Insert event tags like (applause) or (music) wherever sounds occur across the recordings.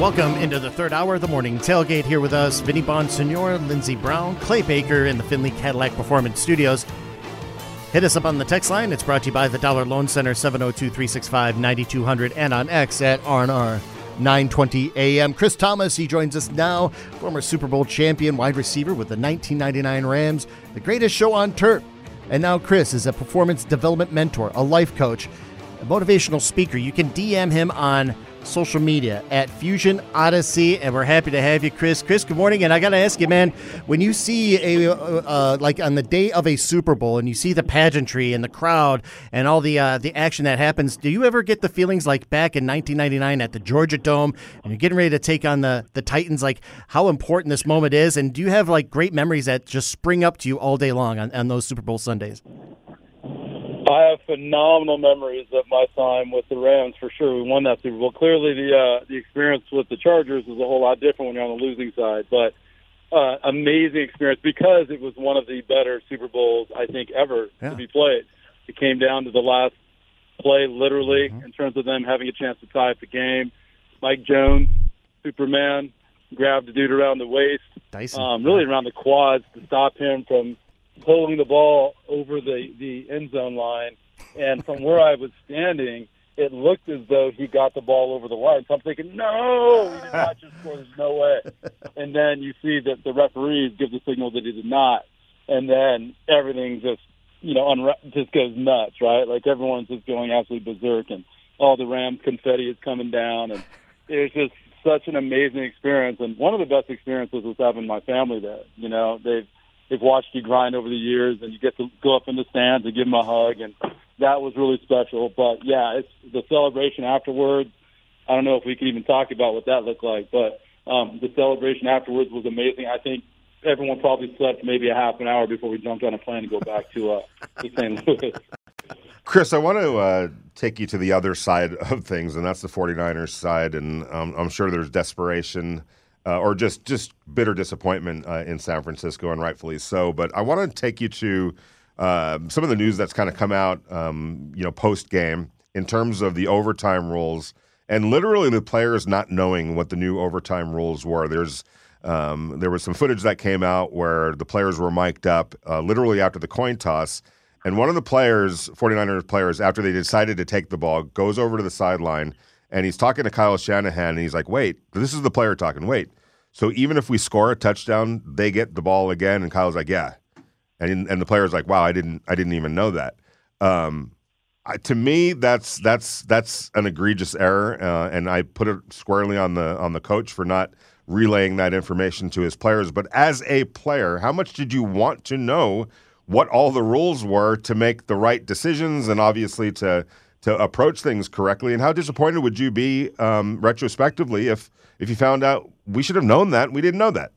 Welcome into the third hour of the morning tailgate here with us, Vinny Bonsignore, Lindsey Brown, Clay Baker in the Findlay Cadillac Performance Studios. Hit us up on the text line. It's brought to you by the Dollar Loan Center, 702 365 9200, and on X at RNR 920 AM. Chris Thomas, he joins us now, former Super Bowl champion, wide receiver with the 1999 Rams, the greatest show on turf. And now Chris is a performance development mentor, a life coach, a motivational speaker. You can DM him on social media at Fusion Odyssey, and we're happy to have you, Chris. Chris, good morning. And I got to ask you, man, when you see a uh, uh, like on the day of a Super Bowl and you see the pageantry and the crowd and all the uh, the action that happens, do you ever get the feelings like back in 1999 at the Georgia Dome and you're getting ready to take on the the Titans, like how important this moment is? And do you have like great memories that just spring up to you all day long on, on those Super Bowl Sundays? I have phenomenal memories of my time with the Rams for sure. We won that Super Bowl. Clearly, the uh, the experience with the Chargers was a whole lot different when you're on the losing side, but uh, amazing experience because it was one of the better Super Bowls I think ever yeah. to be played. It came down to the last play, literally, mm-hmm. in terms of them having a chance to tie up the game. Mike Jones, Superman, grabbed the dude around the waist, Dyson. Um, really around the quads to stop him from pulling the ball over the the end zone line, and from where I was standing, it looked as though he got the ball over the line. So I'm thinking, no, he did not just score. There's no way. (laughs) And then you see that the referees give the signal that he did not, and then everything just you know unra- just goes nuts, right? Like everyone's just going absolutely berserk, and all the Rams confetti is coming down, and it's just such an amazing experience. And one of the best experiences was having my family there. You know, they've they've watched you grind over the years, and you get to go up in the stands and give them a hug, and that was really special. But yeah, it's the celebration afterwards. I don't know if we can even talk about what that looked like, but um, the celebration afterwards was amazing. I think everyone probably slept maybe a half an hour before we jumped on a plane to go back to uh, to St. Louis. (laughs) Chris, I want to uh, take you to the other side of things, and that's the 49ers side. And um, I'm sure there's desperation uh, or just just bitter disappointment uh, in San Francisco, and rightfully so. But I want to take you to uh, some of the news that's kind of come out, um, you know, post game in terms of the overtime rules and literally the players not knowing what the new overtime rules were. There's um, there was some footage that came out where the players were mic'd up uh, literally after the coin toss. And one of the players, 49ers players, after they decided to take the ball, goes over to the sideline and he's talking to Kyle Shanahan, and he's like, "Wait, this is the player talking. Wait, so even if we score a touchdown, they get the ball again." And Kyle's like, "Yeah," and and the player's like, "Wow, I didn't, I didn't even know that." Um, I, to me, that's that's that's an egregious error, uh, and I put it squarely on the on the coach for not relaying that information to his players. But as a player, how much did you want to know what all the rules were to make the right decisions, and obviously to to approach things correctly. And how disappointed would you be um, retrospectively if if you found out we should have known that we didn't know that?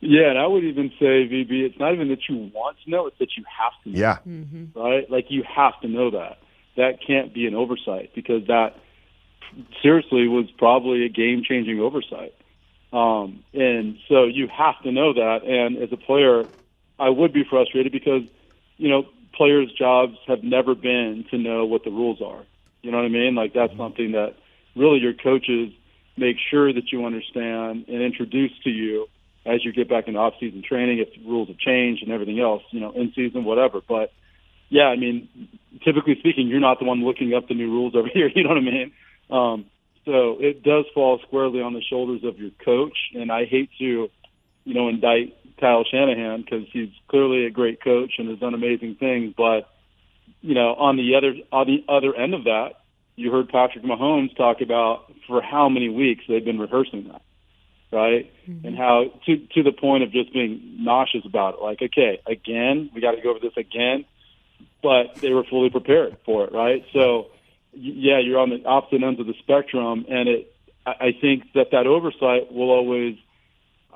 Yeah, and I would even say, VB, it's not even that you want to know; it's that you have to. know, Yeah. Mm-hmm. Right. Like you have to know that. That can't be an oversight because that seriously was probably a game-changing oversight. Um, and so you have to know that. And as a player, I would be frustrated because, you know, players' jobs have never been to know what the rules are. You know what I mean? Like that's mm-hmm. something that really your coaches make sure that you understand and introduce to you as you get back into off-season training if rules have changed and everything else, you know, in season, whatever. But yeah, I mean, typically speaking, you're not the one looking up the new rules over (laughs) here. You know what I mean? Um, so it does fall squarely on the shoulders of your coach, and I hate to, you know, indict Kyle Shanahan because he's clearly a great coach and has done amazing things. But you know, on the other on the other end of that, you heard Patrick Mahomes talk about for how many weeks they've been rehearsing that, right? Mm-hmm. And how to to the point of just being nauseous about it. Like, okay, again, we got to go over this again, but they were fully prepared for it, right? So, yeah, you're on the opposite ends of the spectrum, and it. I think that that oversight will always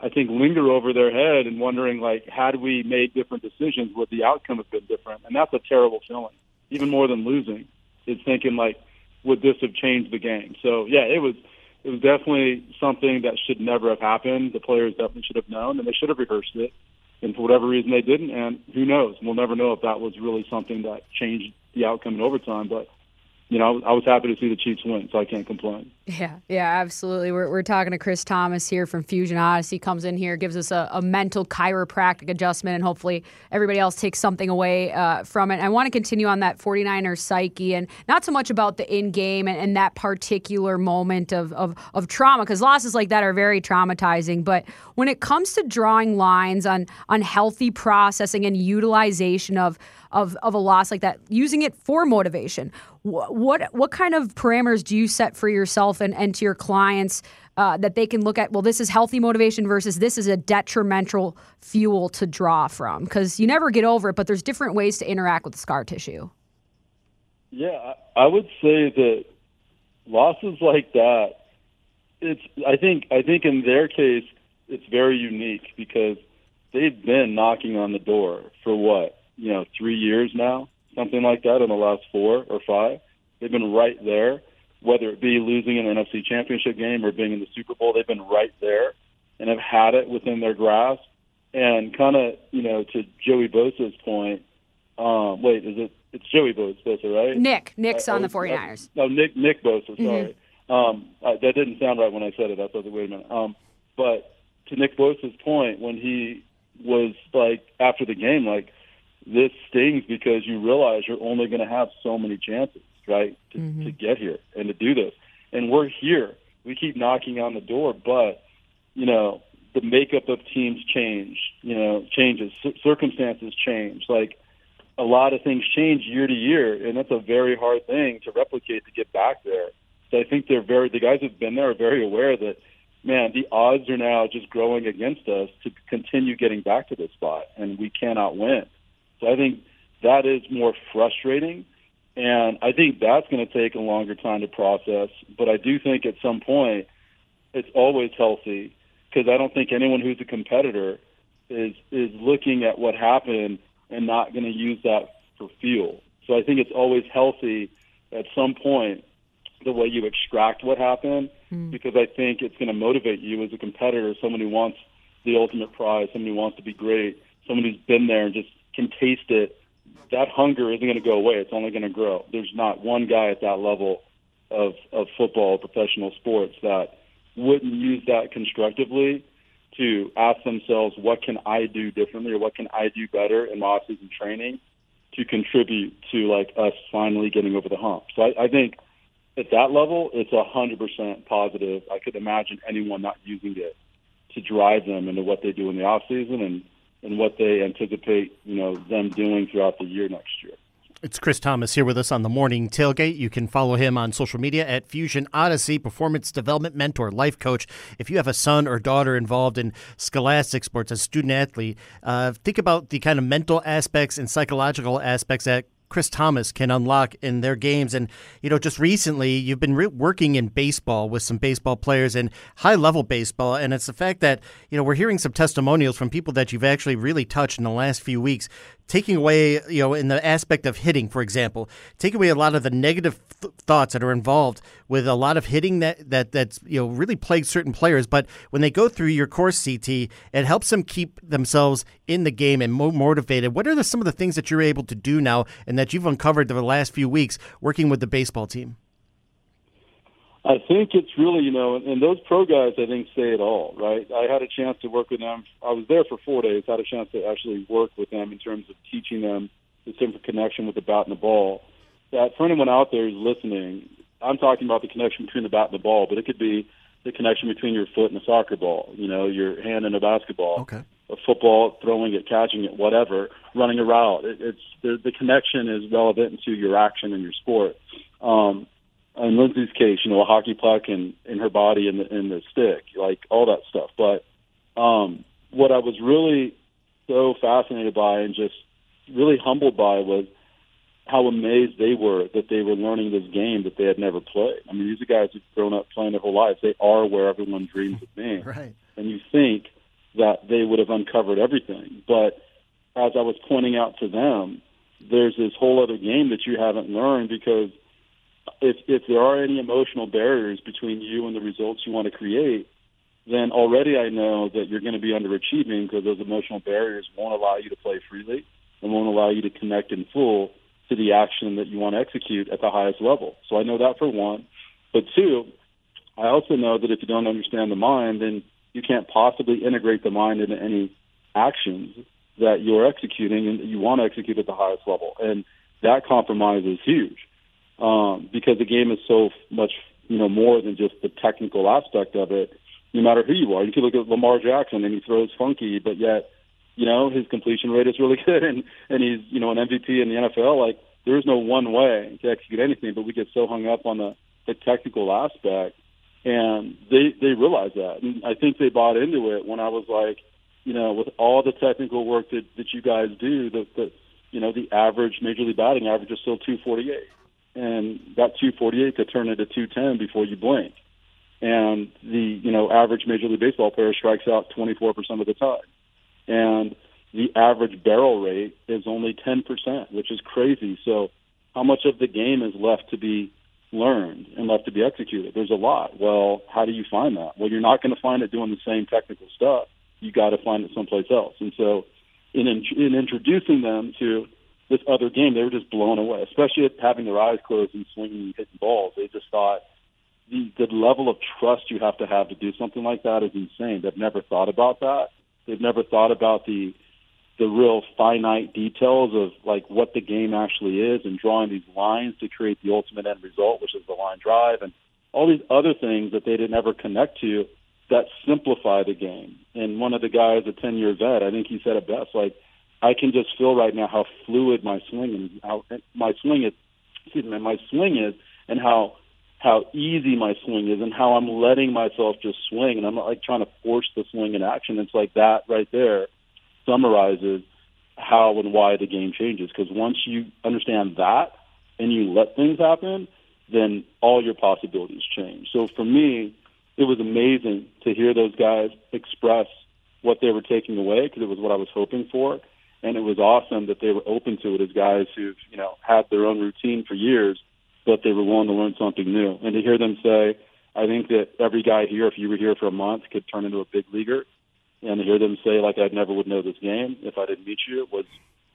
I think linger over their head and wondering like, had we made different decisions, would the outcome have been different? And that's a terrible feeling, even more than losing. Is thinking like, would this have changed the game? So yeah, it was it was definitely something that should never have happened. The players definitely should have known, and they should have rehearsed it. And for whatever reason, they didn't. And who knows? We'll never know if that was really something that changed the outcome in overtime. But you know, I was happy to see the Chiefs win, so I can't complain. Yeah, yeah, absolutely. We're, we're talking to Chris Thomas here from Fusion Odyssey. Comes in here, gives us a, a mental chiropractic adjustment, and hopefully everybody else takes something away uh, from it. I want to continue on that 49er psyche and not so much about the in game and, and, that particular moment of, of, of trauma, because losses like that are very traumatizing. But when it comes to drawing lines on, on healthy processing and utilization of of, of a loss like that, using it for motivation. What, what, what kind of parameters do you set for yourself and, and to your clients uh, that they can look at? Well, this is healthy motivation versus this is a detrimental fuel to draw from because you never get over it, but there's different ways to interact with scar tissue. Yeah, I would say that losses like that, it's. I think. I think in their case, it's very unique because they've been knocking on the door for what you know, three years now, something like that in the last four or five. They've been right there, whether it be losing an NFC championship game or being in the Super Bowl, they've been right there and have had it within their grasp. And kind of, you know, to Joey Bosa's point, um, wait, is it? It's Joey Bosa, right? Nick. Nick's on the 49ers. No, Nick Nick Bosa, sorry. Mm-hmm. Um, uh, that didn't sound right when I said it. I thought, wait a minute. Um, but to Nick Bosa's point, when he was like after the game, like this stings because you realize you're only going to have so many chances, right, to, mm-hmm. to get here and to do this. And we're here. We keep knocking on the door, but you know the makeup of teams change. You know, changes. C- circumstances change. Like a lot of things change year to year, and that's a very hard thing to replicate to get back there. So I think they're very. The guys who've been there are very aware that man, the odds are now just growing against us to continue getting back to this spot, and we cannot win. So I think that is more frustrating. And I think that's going to take a longer time to process. But I do think at some point it's always healthy because I don't think anyone who's a competitor is is looking at what happened and not going to use that for fuel. So I think it's always healthy at some point the way you extract what happened mm. because I think it's going to motivate you as a competitor, someone who wants the ultimate prize, someone who wants to be great, someone who's been there and just can taste it, that hunger isn't going to go away. It's only going to grow. There's not one guy at that level of of football, professional sports, that wouldn't use that constructively to ask themselves, what can I do differently, or what can I do better in my off-season training to contribute to like us finally getting over the hump. So I, I think at that level, it's a hundred percent positive. I could imagine anyone not using it to drive them into what they do in the off season and and what they anticipate, you know, them doing throughout the year next year. It's Chris Thomas here with us on the morning tailgate. You can follow him on social media at Fusion Odyssey, performance development mentor, life coach. If you have a son or daughter involved in scholastic sports as student athlete, uh, think about the kind of mental aspects and psychological aspects that Chris Thomas can unlock in their games. And, you know, just recently you've been re- working in baseball with some baseball players and high level baseball. And it's the fact that, you know, we're hearing some testimonials from people that you've actually really touched in the last few weeks taking away, you know, in the aspect of hitting, for example, taking away a lot of the negative th- thoughts that are involved with a lot of hitting that that that's you know really plagues certain players. But when they go through your course CT, it helps them keep themselves in the game and more motivated. What are the, some of the things that you're able to do now and that you've uncovered over the last few weeks working with the baseball team? I think it's really, you know, and those pro guys, I think, say it all, right? I had a chance to work with them. I was there for four days. Had a chance to actually work with them in terms of teaching them the simple connection with the bat and the ball. That for anyone out there who's listening, I'm talking about the connection between the bat and the ball, but it could be the connection between your foot and a soccer ball, you know, your hand and a basketball, okay. a football, throwing it, catching it, whatever, running a route. It, it's the, the connection is relevant to your action and your sport. Um, in Lindsey's case, you know, a hockey puck and in her body and the, and the stick, like all that stuff. But um, what I was really so fascinated by and just really humbled by was how amazed they were that they were learning this game that they had never played. I mean, these are guys who've grown up playing their whole lives. They are where everyone dreams of being. (laughs) Right. And you think that they would have uncovered everything. But as I was pointing out to them, there's this whole other game that you haven't learned because if if there are any emotional barriers between you and the results you want to create, then already I know that you're going to be underachieving because those emotional barriers won't allow you to play freely and won't allow you to connect in full to the action that you want to execute at the highest level. So I know that for one. But two, I also know that if you don't understand the mind, then you can't possibly integrate the mind into any actions that you're executing and you want to execute at the highest level. And that compromise is huge um, because the game is so much, you know, more than just the technical aspect of it. No matter who you are, you can look at Lamar Jackson and he throws funky, but yet, you know, his completion rate is really (laughs) good and and he's you know an MVP in the NFL. Like there is no one way to execute anything, but we get so hung up on the the technical aspect, and they they realize that, and I think they bought into it when I was like, you know, with all the technical work that that you guys do, the the you know the average major league batting average is still 248 and that 248 could turn into 210 before you blink. And the you know average Major League Baseball player strikes out 24% of the time, and the average barrel rate is only 10%, which is crazy. So, how much of the game is left to be learned and left to be executed? There's a lot. Well, how do you find that? Well, you're not going to find it doing the same technical stuff. You got to find it someplace else. And so, in in introducing them to this other game, they were just blown away, especially having their eyes closed and swinging and hitting balls. They just thought the, the level of trust you have to have to do something like that is insane. They've never thought about that. They've never thought about the the real finite details of like what the game actually is and drawing these lines to create the ultimate end result, which is the line drive and all these other things that they didn't ever connect to that simplify the game. And one of the guys, a 10 year vet, I think he said it best, like, I can just feel right now how fluid my swing and how my swing is. Excuse me, my swing is, and how how easy my swing is, and how I'm letting myself just swing, and I'm not like trying to force the swing in action. It's like that right there summarizes how and why the game changes. Because once you understand that and you let things happen, then all your possibilities change. So for me, it was amazing to hear those guys express what they were taking away because it was what I was hoping for and it was awesome that they were open to it as guys who've you know had their own routine for years, but they were willing to learn something new. And to hear them say, I think that every guy here, if you were here for a month, could turn into a big leaguer. And to hear them say, like, I never would know this game if I didn't meet you, was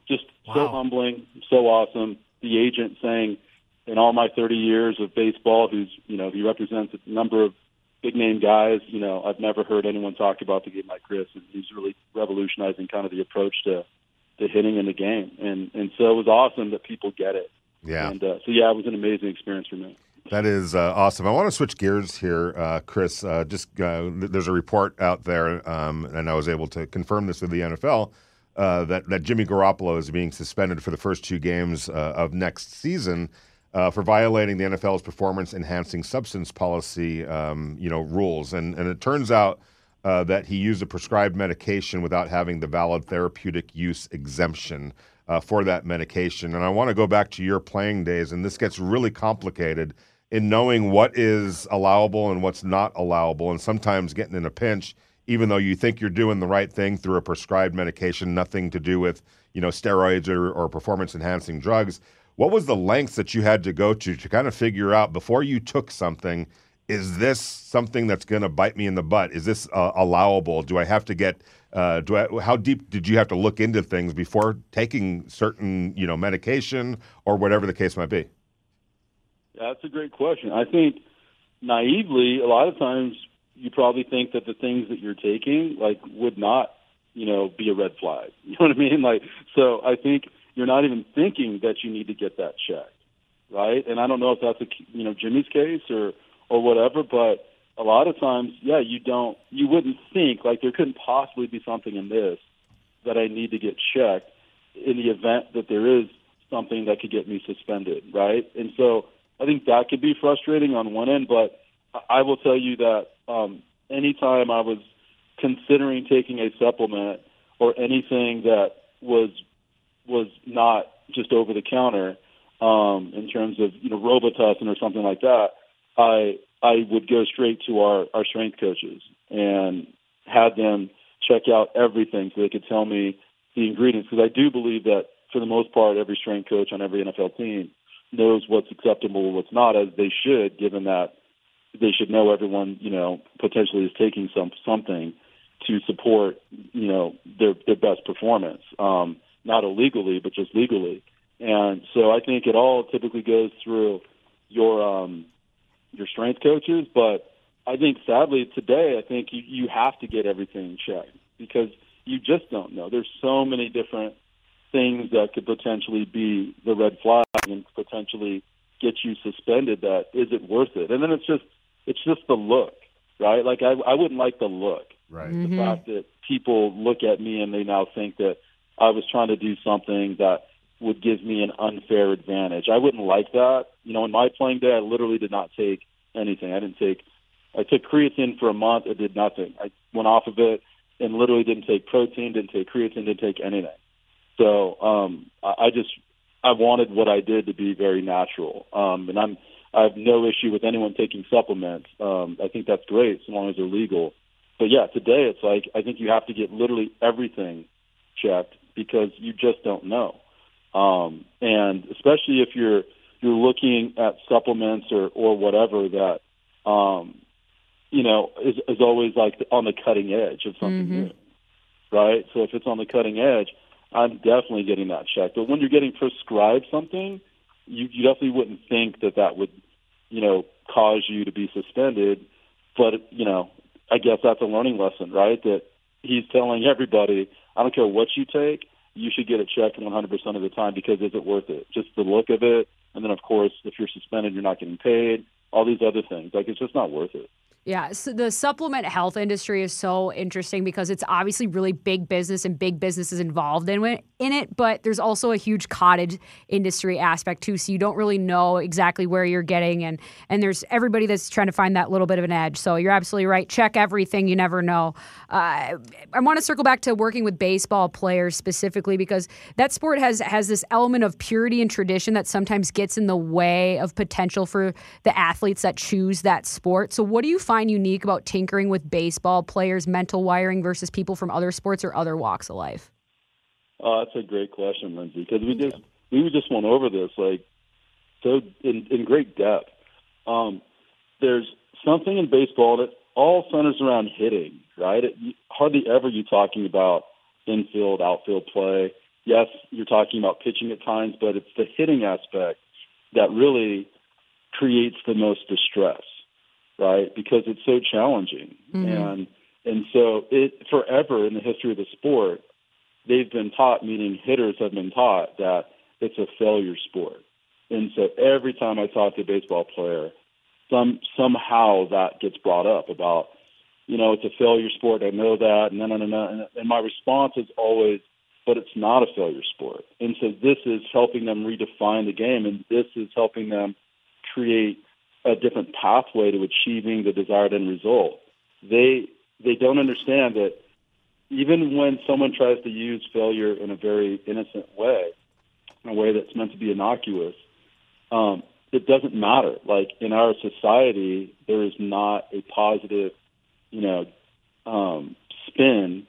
just wow. so humbling, so awesome. The agent saying, in all my 30 years of baseball, who's you know he represents a number of big name guys. You know, I've never heard anyone talk about the game like Chris, and he's really revolutionizing kind of the approach to the hitting in the game, and and so it was awesome that people get it. Yeah. And uh, so yeah, it was an amazing experience for me. That is uh, awesome. I want to switch gears here, uh, Chris. Uh, just uh, there's a report out there, um, and I was able to confirm this with the NFL uh, that that Jimmy Garoppolo is being suspended for the first two games of next season. for violating the NFL's performance-enhancing substance policy, um, you know, rules, and and it turns out uh, that he used a prescribed medication without having the valid therapeutic use exemption uh, for that medication. And I want to go back to your playing days, and this gets really complicated in knowing what is allowable and what's not allowable, and sometimes getting in a pinch, even though you think you're doing the right thing through a prescribed medication, nothing to do with you know steroids or, or performance enhancing drugs. What was the lengths that you had to go to to kind of figure out before you took something? Is this something that's going to bite me in the butt? Is this uh, allowable? Do I have to get? Uh, do I? How deep did you have to look into things before taking certain, you know, medication or whatever the case might be? Yeah, that's a great question. I think naively, a lot of times you probably think that the things that you're taking like would not, you know, be a red flag. (laughs) You know what I mean? Like, so I think you're not even thinking that you need to get that checked, right? And I don't know if that's a you know Jimmy's case or or whatever. But a lot of times, yeah, you don't, you wouldn't think like there couldn't possibly be something in this that I need to get checked in the event that there is something that could get me suspended, right? And so I think that could be frustrating on one end, but I will tell you that um, anytime I was considering taking a supplement or anything that was was not just over the counter um, in terms of you know Robitussin or something like that, I I would go straight to our our strength coaches and had them check out everything so they could tell me the ingredients. Because I do believe that for the most part every strength coach on every NFL team knows what's acceptable and what's not as they should given that they should know everyone you know potentially is taking some something to support you know their their best performance um not illegally but just legally. And so I think it all typically goes through your um, your strength coaches, but I think sadly today I think you, you have to get everything checked because you just don't know. There's so many different things that could potentially be the red flag and potentially get you suspended. That is it worth it? And then it's just it's just the look, right? Like I I wouldn't like the look. Right. The mm-hmm. fact that people look at me and they now think that I was trying to do something that would give me an unfair advantage. I wouldn't like that. You know, in my playing day, I literally did not take anything. I didn't take. I took creatine for a month. It did nothing. I went off of it and literally didn't take protein, didn't take creatine, didn't take anything. So um, I, I just I wanted what I did to be very natural, um, and I'm I have no issue with anyone taking supplements. Um, I think that's great as long as they're legal. But yeah, today it's like I think you have to get literally everything checked because you just don't know. Um, and especially if you're you're looking at supplements or or whatever that um, you know is, is always like on the cutting edge of something Mhm. new, right? So if it's on the cutting edge, I'm definitely getting that checked. But when you're getting prescribed something, you you definitely wouldn't think that that would you know cause you to be suspended. But you know, I guess that's a learning lesson, right? That he's telling everybody, I don't care what you take, you should get it checked 100% of the time because is it worth it? Just the look of it, and then of course, if you're suspended, you're not getting paid. All these other things, like it's just not worth it. Yeah, so the supplement health industry is so interesting because it's obviously really big business and big businesses involved in it, in it, but there's also a huge cottage industry aspect too. So you don't really know exactly where you're getting, and and there's everybody that's trying to find that little bit of an edge. So you're absolutely right. Check everything. You never know. Uh, I want to circle back to working with baseball players specifically because that sport has has this element of purity and tradition that sometimes gets in the way of potential for the athletes that choose that sport. So what do you find unique about tinkering with baseball players' mental wiring versus people from other sports or other walks of life? Oh, that's a great question, Lindsey, because we just we just went over this like so in, in great depth. Um, there's something in baseball that all centers around hitting, right? It, hardly ever you talking about infield, outfield play. Yes, you're talking about pitching at times, but it's the hitting aspect that really creates the most distress, right? Because it's so challenging, and and so it forever in the history of the sport, they've been taught, meaning hitters have been taught that it's a failure sport. And so every time I talk to a baseball player, some somehow that gets brought up about, you know, it's a failure sport. I know that. No, no, no, no. And, my response is always, but it's not a failure sport. And so this is helping them redefine the game, and this is helping them create a different pathway to achieving the desired end result. They they don't understand that even when someone tries to use failure in a very innocent way, in a way that's meant to be innocuous, um, it doesn't matter. Like in our society, there is not a positive, you know, um, spin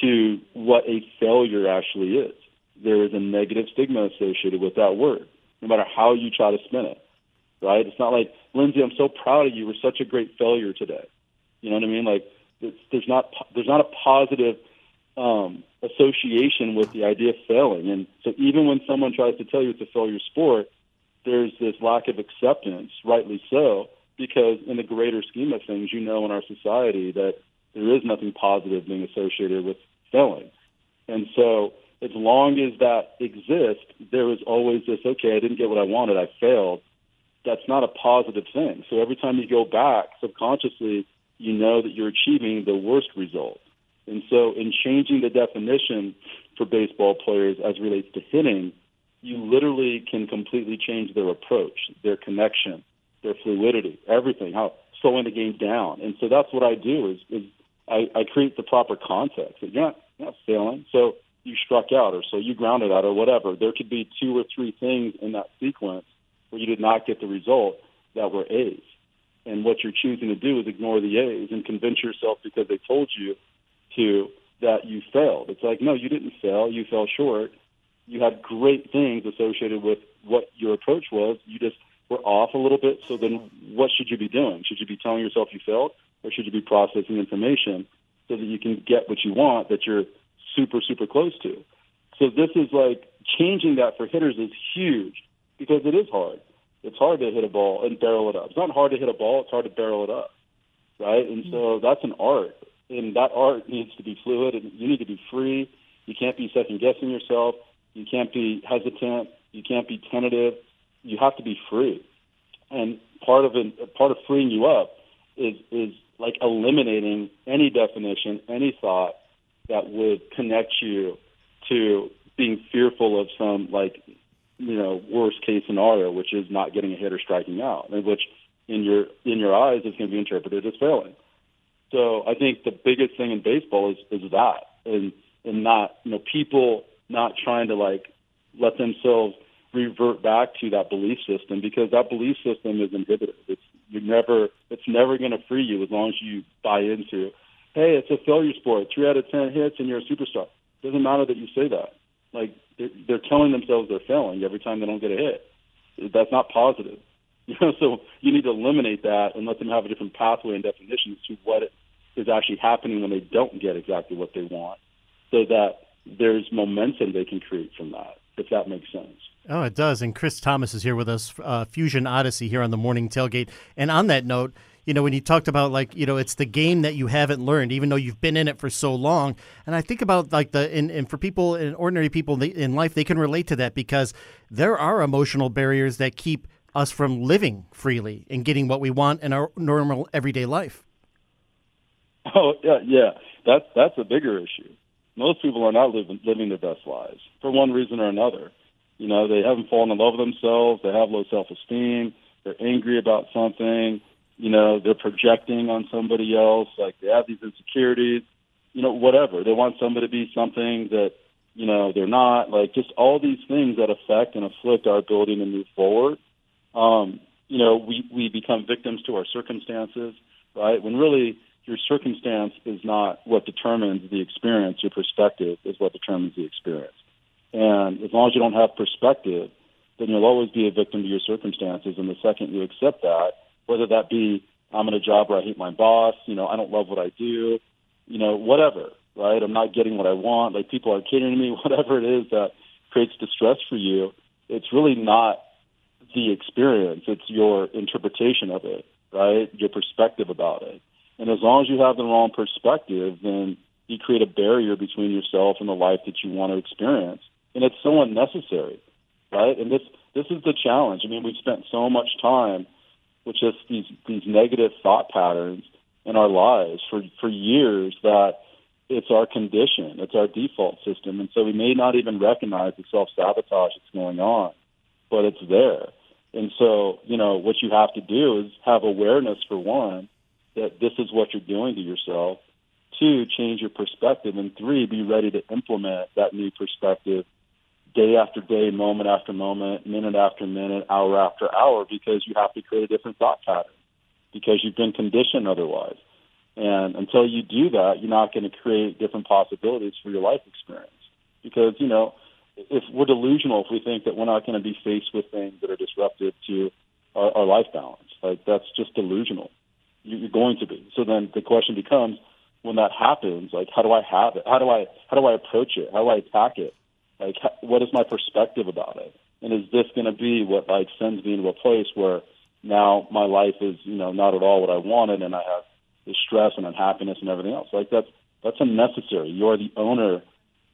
to what a failure actually is. There is a negative stigma associated with that word, no matter how you try to spin it. Right? It's not like Lindsey, I'm so proud of you. We're such a great failure today. You know what I mean? Like there's not there's not a positive um, association with the idea of failing. And so even when someone tries to tell you it's a failure sport, there's this lack of acceptance, rightly so, because in the greater scheme of things, you know in our society that there is nothing positive being associated with failing. And so as long as that exists, there is always this, okay, I didn't get what I wanted, I failed. That's not a positive thing. So every time you go back subconsciously, you know that you're achieving the worst result. And so, in changing the definition for baseball players as relates to hitting, you literally can completely change their approach, their connection, their fluidity, everything, how slowing the game down. And so that's what I do is, is I, I create the proper context. You're not, you're not failing, so you struck out, or so you grounded out, or whatever. There could be two or three things in that sequence where you did not get the result that were A's. And what you're choosing to do is ignore the A's and convince yourself because they told you to that you failed. It's like, no, you didn't fail. You fell short. You had great things associated with what your approach was. You just were off a little bit. So then what should you be doing? Should you be telling yourself you failed or should you be processing information so that you can get what you want that you're super, super close to? So this is like changing that for hitters is huge because it is hard. It's hard to hit a ball and barrel it up. It's not hard to hit a ball; it's hard to barrel it up, right? And so mm-hmm. that's an art, and that art needs to be fluid, and you need to be free. You can't be second guessing yourself. You can't be hesitant. You can't be tentative. You have to be free. And part of it, part of freeing you up is is like eliminating any definition, any thought that would connect you to being fearful of some like you know worst case scenario, which is not getting a hit or striking out, which in your in your eyes is going to be interpreted as failing. So I think the biggest thing in baseball is is that, and and not you know people not trying to like let themselves revert back to that belief system because that belief system is inhibited. It's you never it's never going to free you as long as you buy into. Hey, it's a failure sport. Three out of ten hits and you're a superstar. Doesn't matter that you say that. Like they're, telling themselves they're failing every time they don't get a hit. That's not positive. (laughs) You know, so you need to eliminate that and let them have a different pathway and definition to what is actually happening when they don't get exactly what they want, so that there's momentum they can create from that. If that makes sense. Oh, it does. And Chris Thomas is here with us, uh, Fusion Odyssey, here on the morning tailgate. And on that note, you know, when you talked about like, you know, it's the game that you haven't learned, even though you've been in it for so long. And I think about like the, and, and for people, and ordinary people in life, they can relate to that because there are emotional barriers that keep us from living freely and getting what we want in our normal everyday life. Oh yeah, yeah. That's that's a bigger issue. Most people are not living living their best lives for one reason or another. You know, they haven't fallen in love with themselves. They have low self esteem. They're angry about something you know, they're projecting on somebody else, like they have these insecurities, you know, whatever. They want somebody to be something that, you know, they're not, like just all these things that affect and afflict our ability to move forward. Um, you know, we, we become victims to our circumstances, right? When really your circumstance is not what determines the experience, your perspective is what determines the experience. And as long as you don't have perspective, then you'll always be a victim to your circumstances. And the second you accept that, whether that be I'm in a job where I hate my boss, you know, I don't love what I do, you know, whatever, right? I'm not getting what I want, like people are kidding me, (laughs) whatever it is that creates distress for you, it's really not the experience, it's your interpretation of it, right? Your perspective about it. And as long as you have the wrong perspective, then you create a barrier between yourself and the life that you want to experience. And it's so unnecessary, right? And this this is the challenge. I mean, we've spent so much time with just these these negative thought patterns in our lives for for years that it's our condition, it's our default system, and so we may not even recognize the self sabotage that's going on, but it's there. And so, you know, what you have to do is have awareness for one that this is what you're doing to yourself. Two, change your perspective, and three, be ready to implement that new perspective day after day, moment after moment, minute after minute, hour after hour, because you have to create a different thought pattern because you've been conditioned otherwise. And until you do that, you're not going to create different possibilities for your life experience. Because, you know, if we're delusional if we think that we're not going to be faced with things that are disruptive to our, our life balance. Like that's just delusional. You're going to be. So then the question becomes, when that happens, like how do I have it? How do I how do I approach it? How do I attack it? Like, what is my perspective about it? And is this going to be what like sends me into a place where now my life is, you know, not at all what I wanted, and I have the stress and unhappiness and everything else? Like that's that's unnecessary. You're the owner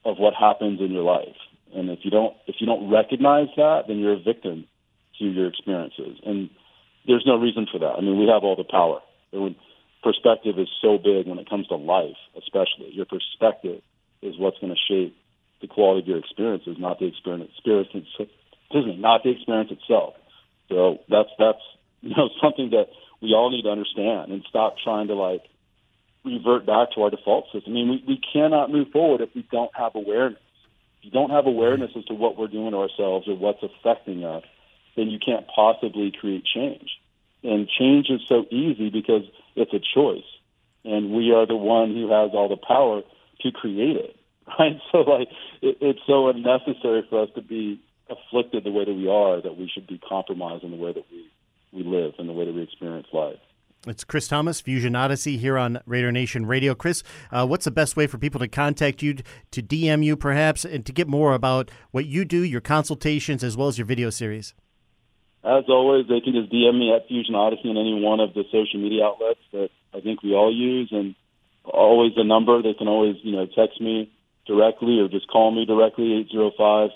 of what happens in your life, and if you don't if you don't recognize that, then you're a victim to your experiences. And there's no reason for that. I mean, we have all the power. Perspective is so big when it comes to life, especially. Your perspective is what's going to shape the quality of your experiences, not the experience, experience excuse me, not the experience itself. So that's that's you know (laughs) something that we all need to understand and stop trying to like revert back to our default system. I mean, we, we cannot move forward if we don't have awareness. If you don't have awareness as to what we're doing to ourselves or what's affecting us, then you can't possibly create change. And change is so easy because it's a choice. And we are the one who has all the power to create it. Right? (laughs) So like it, it's so unnecessary for us to be afflicted the way that we are that we should be compromised in the way that we we live and the way that we experience life. It's Chris Thomas, Fusion Odyssey, here on Raider Nation Radio. Chris, uh, what's the best way for people to contact you, to DM you perhaps, and to get more about what you do, your consultations, as well as your video series? As always, they can just DM me at Fusion Odyssey on any one of the social media outlets that I think we all use, and always a number. They can always, you know, text me directly or just call me directly, eight zero five.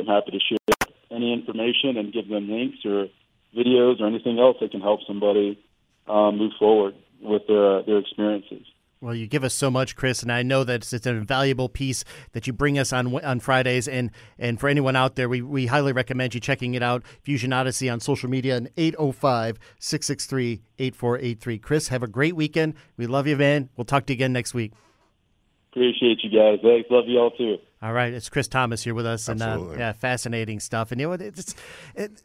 I'm happy to share any information and give them links or videos or anything else that can help somebody um, move forward with their their experiences. Well, you give us so much, Chris, and I know that it's an invaluable piece that you bring us on on Fridays. And and for anyone out there, we, we highly recommend you checking it out. Fusion Odyssey on social media and 805 663 8483. Chris, have a great weekend. We love you, man. We'll talk to you again next week. Appreciate you guys. Thanks. Love you all too. All right. It's Chris Thomas here with us. Absolutely. And uh, yeah, fascinating stuff. And you know what? It's, it,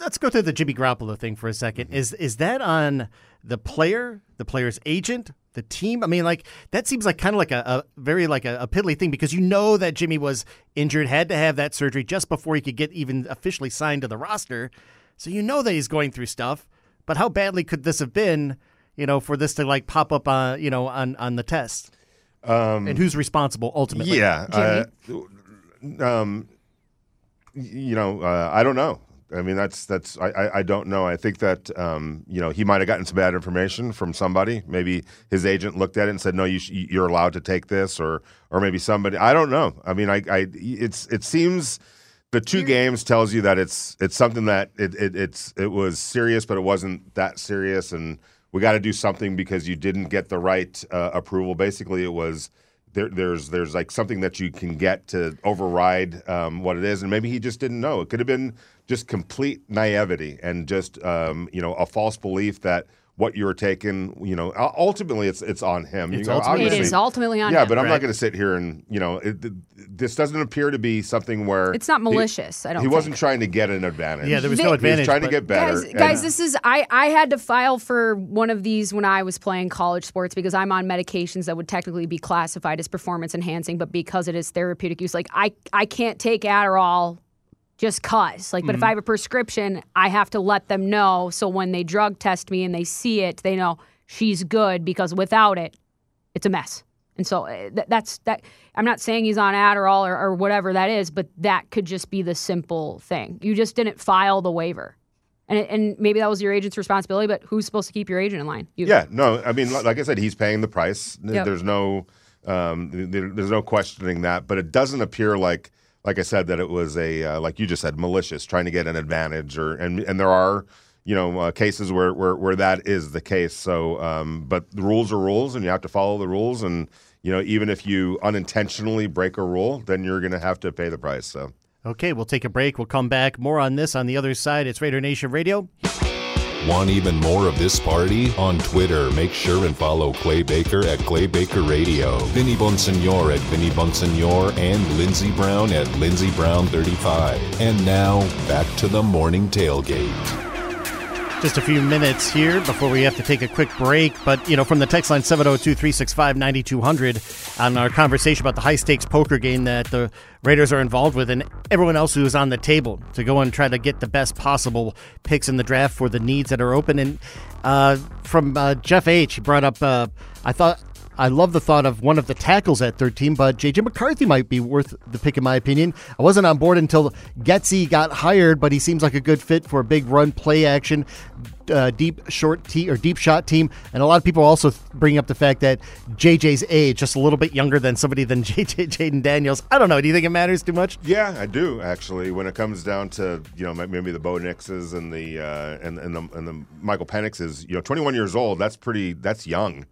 let's go to the Jimmy Garoppolo thing for a 2nd Mm-hmm. Is is that on the player, the player's agent, the team? I mean, like that seems like kind of like a, a very like a, a piddly thing because you know that Jimmy was injured, had to have that surgery just before he could get even officially signed to the roster. So you know that he's going through stuff. But how badly could this have been, you know, for this to like pop up on you know on on the test? Um, and who's responsible ultimately? Yeah. Uh, um, you know, uh, I don't know. I mean, that's that's I, I, I don't know. I think that um, you know he might have gotten some bad information from somebody. Maybe his agent looked at it and said, "No, you sh- you're allowed to take this," or or maybe somebody. I don't know. I mean, I, I it's it seems the two games tells you that it's it's something that it, it it's it was serious, but it wasn't that serious, and we got to do something because you didn't get the right uh, approval. Basically, it was there, there's there's like something that you can get to override um, what it is, and maybe he just didn't know. It could have been just complete naivety and just um, you know a false belief that what you were taking, you know, ultimately it's it's on him. It's you know, ultimately- It obviously- is ultimately on yeah, him. but I'm not going to sit here and you know, it, this doesn't appear to be something where It's not he- malicious, I don't He wasn't trying to get an advantage. Yeah, there was They- no He He was advantage. trying to get better. Guys, and- guys, this is I. I had to file for one of these when I was playing college sports because I'm on medications that would technically be classified as performance enhancing, but because it is therapeutic use, like I I can't take Adderall just cause. Like, but Mm-hmm. if I have a prescription, I have to let them know so when they drug test me and they see it, they know she's good because without it, it's a mess. And so th- that's that. I'm not saying he's on Adderall or, or whatever that is, but that could just be the simple thing. You just didn't file the waiver. And, and maybe that was your agent's responsibility, but who's supposed to keep your agent in line? You. Yeah, no, I mean, like I said, he's paying the price. Yep. There's no, um, there- there's no questioning that. But it doesn't appear like, like I said, that it was a, uh, like you just said, malicious, trying to get an advantage, or and and there are, you know, uh, cases where, where where that is the case. So, um, but the rules are rules, and you have to follow the rules. And you know, even if you unintentionally break a rule, then you're going to have to pay the price. So. Okay, we'll take a break. We'll come back. More on this on the other side. It's Raider Nation Radio. Want even more of this party? On Twitter, make sure and follow Clay Baker at Clay Baker Radio, Vinny Bonsignore at Vinny Bonsignore, and Lindsey Brown at Lindsey Brown 35. And now, back to the morning tailgate. Just a few minutes here before we have to take a quick break. But, you know, from the text line 702 365 9200 on our conversation about the high stakes poker game that the Raiders are involved with and everyone else who is on the table to go and try to get the best possible picks in the draft for the needs that are open. And uh, from uh, Jeff H., he brought up, uh, I thought. I love the thought of one of the tackles at 13, but JJ McCarthy might be worth the pick in my opinion. I wasn't on board until Getsy got hired, but he seems like a good fit for a big run play action, uh, deep short t- or deep shot team. And a lot of people also bring up the fact that JJ's age, just a little bit younger than somebody than (laughs) JJ Jayden Daniels. I don't know. Do you think it matters too much? Yeah, I do actually. When it comes down to you know maybe the Bo Nixes and the uh, and and the and the Michael Penixes, you know, 21 years old. That's pretty. That's young.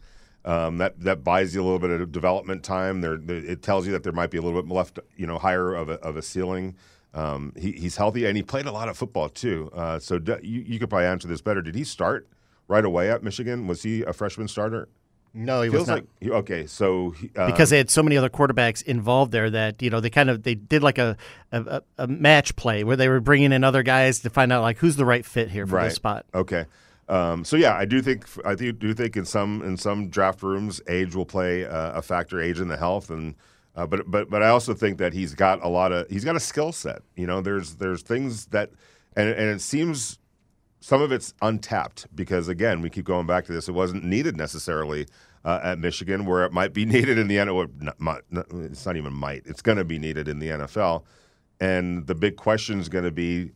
Um, that that buys you a little bit of development time. There, it tells you that there might be a little bit left, you know, higher of a, of a ceiling. Um, he, he's healthy and he played a lot of football too. Uh, so d- you, you could probably answer this better. Did he start right away at Michigan? Was he a freshman starter? No, he was not. like he- okay. So he, uh, because they had so many other quarterbacks involved there that you know they kind of they did like a a, a- a match play where they were bringing in other guys to find out like who's the right fit here for right. this spot. Okay. Um, so yeah, I do think I do, think in some in some draft rooms, age will play uh, a factor, age in the health, and uh, but but but I also think that he's got a lot of he's got a skill set. You know, there's there's things that and and it seems some of it's untapped because again, we keep going back to this. It wasn't needed necessarily uh, at Michigan, where it might be (laughs) needed in the NFL. It's not even might. It's going to be needed in the NFL. And the big question is going to be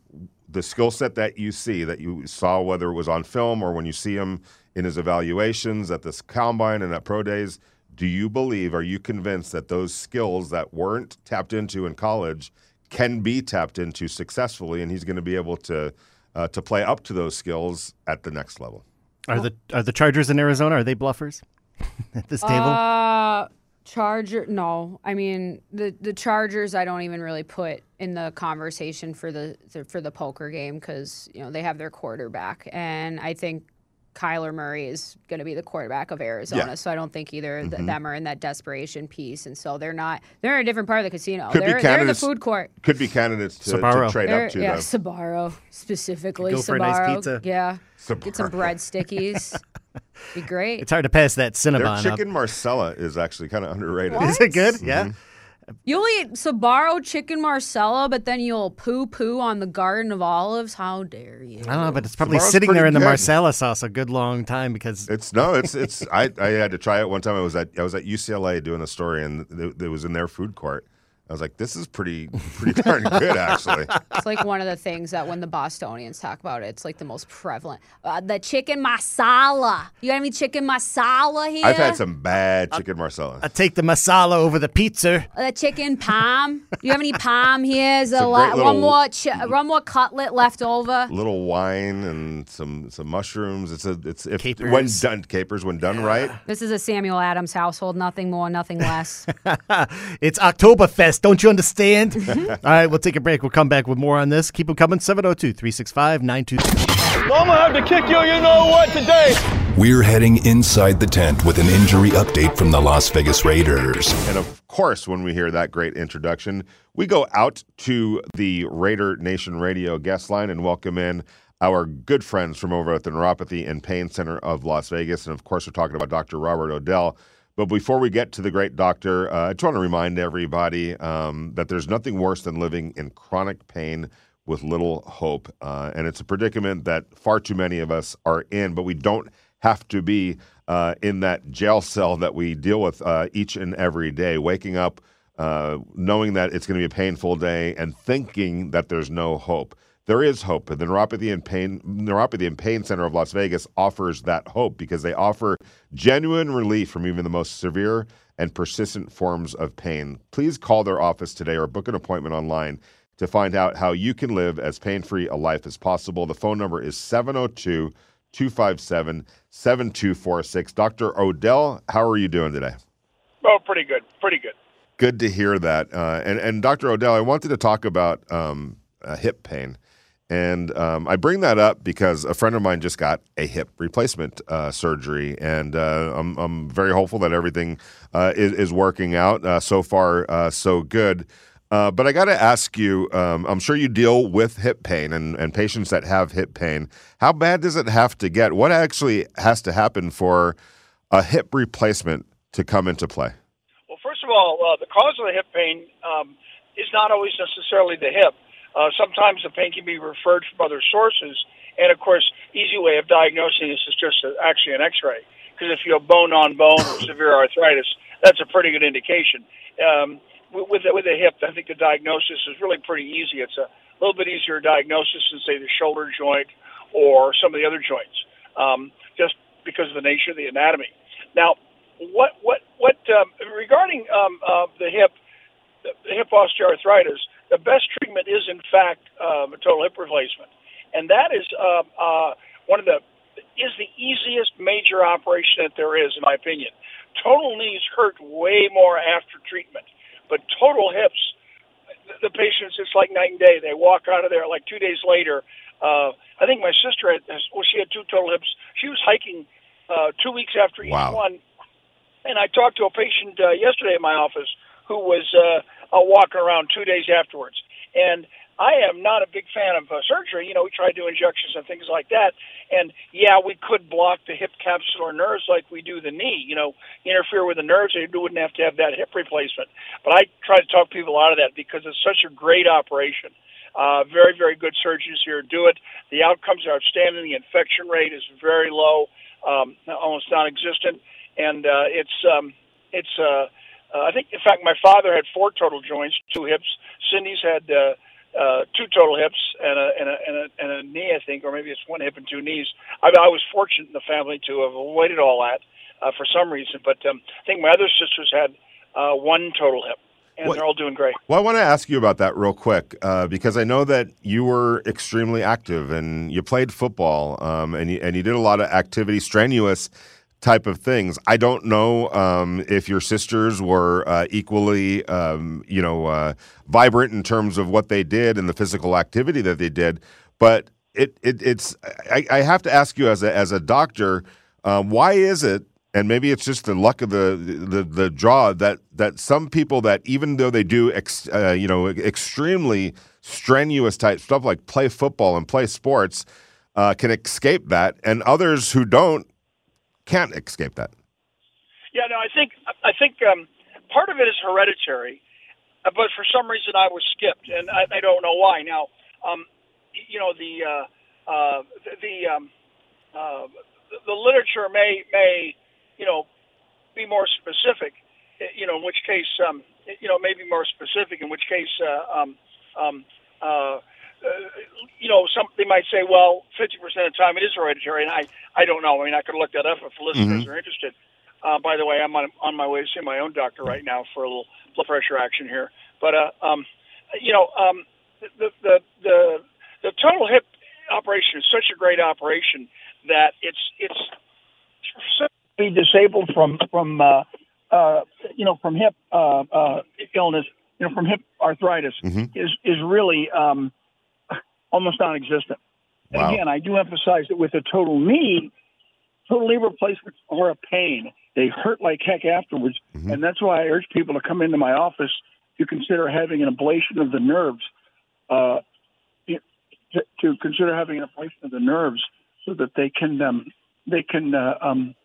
the skill set that you see, that you saw, whether it was on film or when you see him in his evaluations at this combine and at pro days. Do you believe, are you convinced that those skills that weren't tapped into in college can be tapped into successfully, and he's going to be able to uh, to play up to those skills at the next level? Are the are the Chargers in Arizona? Are they bluffers (laughs) at this table? Uh, Charger, no. I mean the the Chargers. I don't even really put in the conversation for the, the for the poker game because you know they have their quarterback, and I think Kyler Murray is going to be the quarterback of Arizona. Yeah. So I don't think either Mm-hmm. of them are in that desperation piece, and so they're not. They're in a different part of the casino. Could be they're, they're in the food court. Could be candidates to, to trade They're- up to, yeah, though. Sbarro specifically. Go for a nice pizza. Yeah, get some Sbarro. (laughs) bread stickies. be great. It's hard to pass that Their Cinnabon up. chicken Marsala is actually kind of underrated. What? Is it good? Mm-hmm. Yeah. You'll eat Sbarro chicken Marsala, but then you'll poo poo on the Garden of Olives. How dare you? I don't know, but it's probably Sbarro's sitting there pretty in the good. Marsala sauce a good long time because It's no, it's it's. I, I had to try it one time. I was at I was at UCLA doing a story, and it, it was in their food court. I was like, this is pretty pretty darn good, actually. (laughs) It's like one of the things that when the Bostonians talk about it, it's like the most prevalent. Uh, the chicken masala. You got any chicken masala here? I've had some bad chicken Marsala. I take the masala over the pizza. Uh, The chicken palm. You have any palm here? Is a there la- little- one more ch- one more cutlet left over? little wine and some some mushrooms. It's a it's if Capers. when done capers when done right. This is a Samuel Adams household. Nothing more, nothing less. (laughs) It's Oktoberfest, don't you understand? (laughs) Mm-hmm. All right, we'll take a break. We'll come back with more on this. Keep them coming 702 365 92. I'm gonna have to kick you, you know what, today. We're heading inside the tent with an injury update from the Las Vegas Raiders. And of course, when we hear that great introduction, we go out to the Raider Nation Radio guest line and welcome in our good friends from over at the Neuropathy and Pain Center of Las Vegas. And of course, we're talking about Dr. Robert Odell. But before we get to the great doctor, uh, I just want to remind everybody um, that there's nothing worse than living in chronic pain with little hope. Uh, and it's a predicament that far too many of us are in, but we don't have to be uh, in that jail cell that we deal with uh, each and every day, waking up uh, knowing that it's going to be a painful day and thinking that there's no hope. There is hope. And the Neuropathy and Pain Neuropathy and Pain Center of Las Vegas offers that hope because they offer genuine relief from even the most severe and persistent forms of pain. Please call their office today or book an appointment online to find out how you can live as pain free a life as possible. The phone number is 702 257 7246. Dr. Odell, how are you doing today? Oh, pretty good, pretty good. Good to hear that. Uh, and, and Dr. Odell, I wanted to talk about um, uh, hip pain. And um, I bring that up because a friend of mine just got a hip replacement uh, surgery, and uh, I'm, I'm very hopeful that everything uh, is, is working out. Uh, so far, uh, so good. Uh, but I got to ask you um, I'm sure you deal with hip pain and, and patients that have hip pain. How bad does it have to get? What actually has to happen for a hip replacement to come into play? Well, first of all, the cause of the hip pain um, is not always necessarily the hip. Uh, sometimes the pain can be referred from other sources, and of course, easy way of diagnosing this is just a, actually an X-ray. Because if you have bone on bone or severe arthritis, that's a pretty good indication. Um, with with the, hip, I think the diagnosis is really pretty easy. It's a little bit easier diagnosis than say the shoulder joint or some of the other joints, um, just because of the nature of the anatomy. Now, what what what um, regarding um, uh, the hip, the hip osteoarthritis, the best treatment is in fact um, a total hip replacement, and that is uh, uh, one of the is the easiest major operation that there is, in my opinion. Total knees hurt way more after treatment, but total hips, the, the patients it's like night and day. They walk out of there like two days later. Uh, I think my sister had well, she had two total hips. She was hiking uh, two weeks after each Wow. one, and I talked to a patient uh, yesterday in my office who was uh, uh, walking around two days afterwards. And I am not a big fan of uh, surgery. You know, we try to do injections and things like that. And yeah, we could block the hip capsular nerves like we do the knee. You know, interfere with the nerves. You wouldn't have to have that hip replacement. But I try to talk people out of that because it's such a great operation. Uh, very, very good surgeons here do it. The outcomes are outstanding. The infection rate is very low, um, almost non-existent, and uh, it's um, it's. Uh, uh, I think, in fact, my father had four total joints, two hips. Cindy's had uh, uh, two total hips and a, and, a, and, a, and a knee, I think, or maybe it's one hip and two knees. I, I was fortunate in the family to have avoided all that uh, for some reason, but um, I think my other sisters had uh, one total hip. And what, they're all doing great. Well, I want to ask you about that real quick uh, because I know that you were extremely active and you played football um, and you, and you did a lot of activity, strenuous type of things. I don't know um, if your sisters were uh, equally, um, you know, uh, vibrant in terms of what they did and the physical activity that they did, but it, it it's. I, I, have to ask you as a as a doctor, um, why is it? And maybe it's just the luck of the the, the draw that that some people that even though they do ex, uh, you know extremely strenuous type stuff like play football and play sports uh, can escape that, and others who don't can't escape that. Yeah, no, I think I think um, part of it is hereditary, uh, but for some reason I was skipped, and I, I don't know why. Now, um, you know, the uh, uh, the um, uh, the literature may may you know be more specific. You know, in which case, um, you know, maybe more specific. In which case, uh, um, um, uh, uh, you know, some they might say, well, 50% of the time it is hereditary, and I, I don't know. I mean, I could look that up if listeners mm-hmm. are interested. Uh, by the way, I'm on, on my way to see my own doctor right now for a little blood pressure action here. But, uh, um, you know, um, the, the, the, the total hip operation is such a great operation that it's, it's be disabled from, from, uh, uh, you know, from hip, uh, uh, illness, you know, from hip arthritis mm-hmm. is, is really, um, almost non-existent. Wow. And again, I do emphasize that with a total knee, total knee replacements are a pain. They hurt like heck afterwards, mm-hmm. and that's why I urge people to come into my office to consider having an ablation of the nerves. Uh, to, to consider having an ablation of the nerves so that they can um, they can uh, um,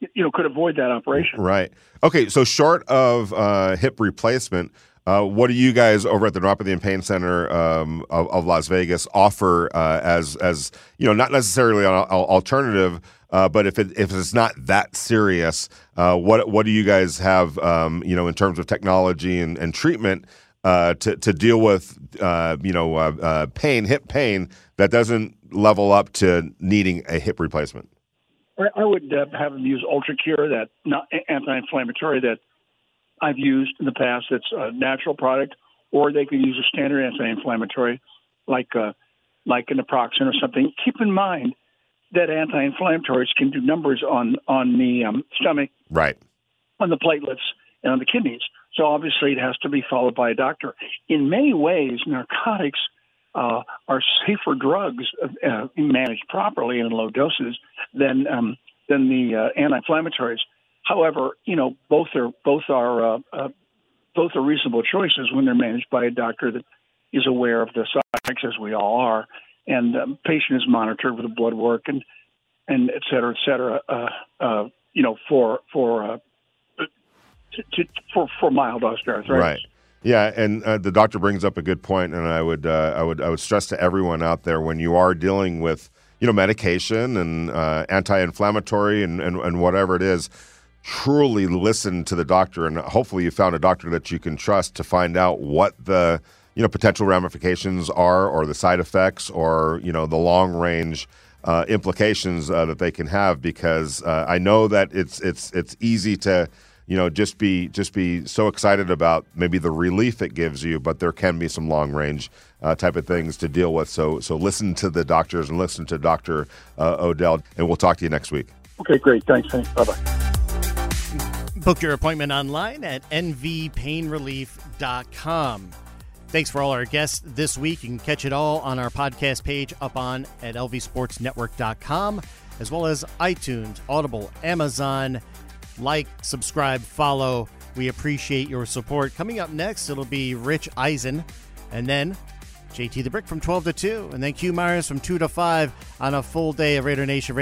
you know could avoid that operation. Right. Okay. So short of uh, hip replacement, uh, what do you guys over at the Neuropathy and Pain Center um, of, of, Las Vegas offer uh, as as you know not necessarily an alternative, uh, but if it if it's not that serious, uh, what what do you guys have um, you know in terms of technology and, and treatment uh, to to deal with you know pain hip pain that doesn't level up to needing a hip replacement? I would have them use UltraCure, that anti-inflammatory that I've used in the past that's a natural product, or they could use a standard anti-inflammatory like uh, like naproxen or something. Keep in mind that anti-inflammatories can do numbers on on the um, stomach, right, on the platelets, and on the kidneys. So obviously, it has to be followed by a doctor. In many ways, narcotics uh, are safer drugs uh, managed properly in low doses than um, than the uh, anti-inflammatories. However, you know both are both are uh, uh, both are reasonable choices when they're managed by a doctor that is aware of the side effects, as we all are, and um, patient is monitored with the blood work and and et cetera, et cetera. Uh, uh, you know, for for uh, to, to, for for mild osteoarthritis. Right. Yeah, and uh, the doctor brings up a good point, and I would uh, I would I would stress to everyone out there when you are dealing with you know medication and uh, anti-inflammatory and, and and whatever it is truly listen to the doctor and hopefully you found a doctor that you can trust to find out what the you know potential ramifications are or the side effects or you know the long range uh, implications uh, that they can have because uh, I know that it's it's it's easy to you know just be just be so excited about maybe the relief it gives you but there can be some long range uh, type of things to deal with so so listen to the doctors and listen to Dr. Uh, Odell and we'll talk to you next week. Okay, great. Thanks. Thanks. Bye bye. Book your appointment online at nvpainrelief.com. Thanks for all our guests this week. You can catch it all on our podcast page up on at lvsportsnetwork.com, as well as iTunes, Audible, Amazon. Like, subscribe, follow. We appreciate your support. Coming up next, it'll be Rich Eisen, and then JT the Brick from 12 to 2, and then Q Myers from 2 to 5 on a full day of Raider Nation.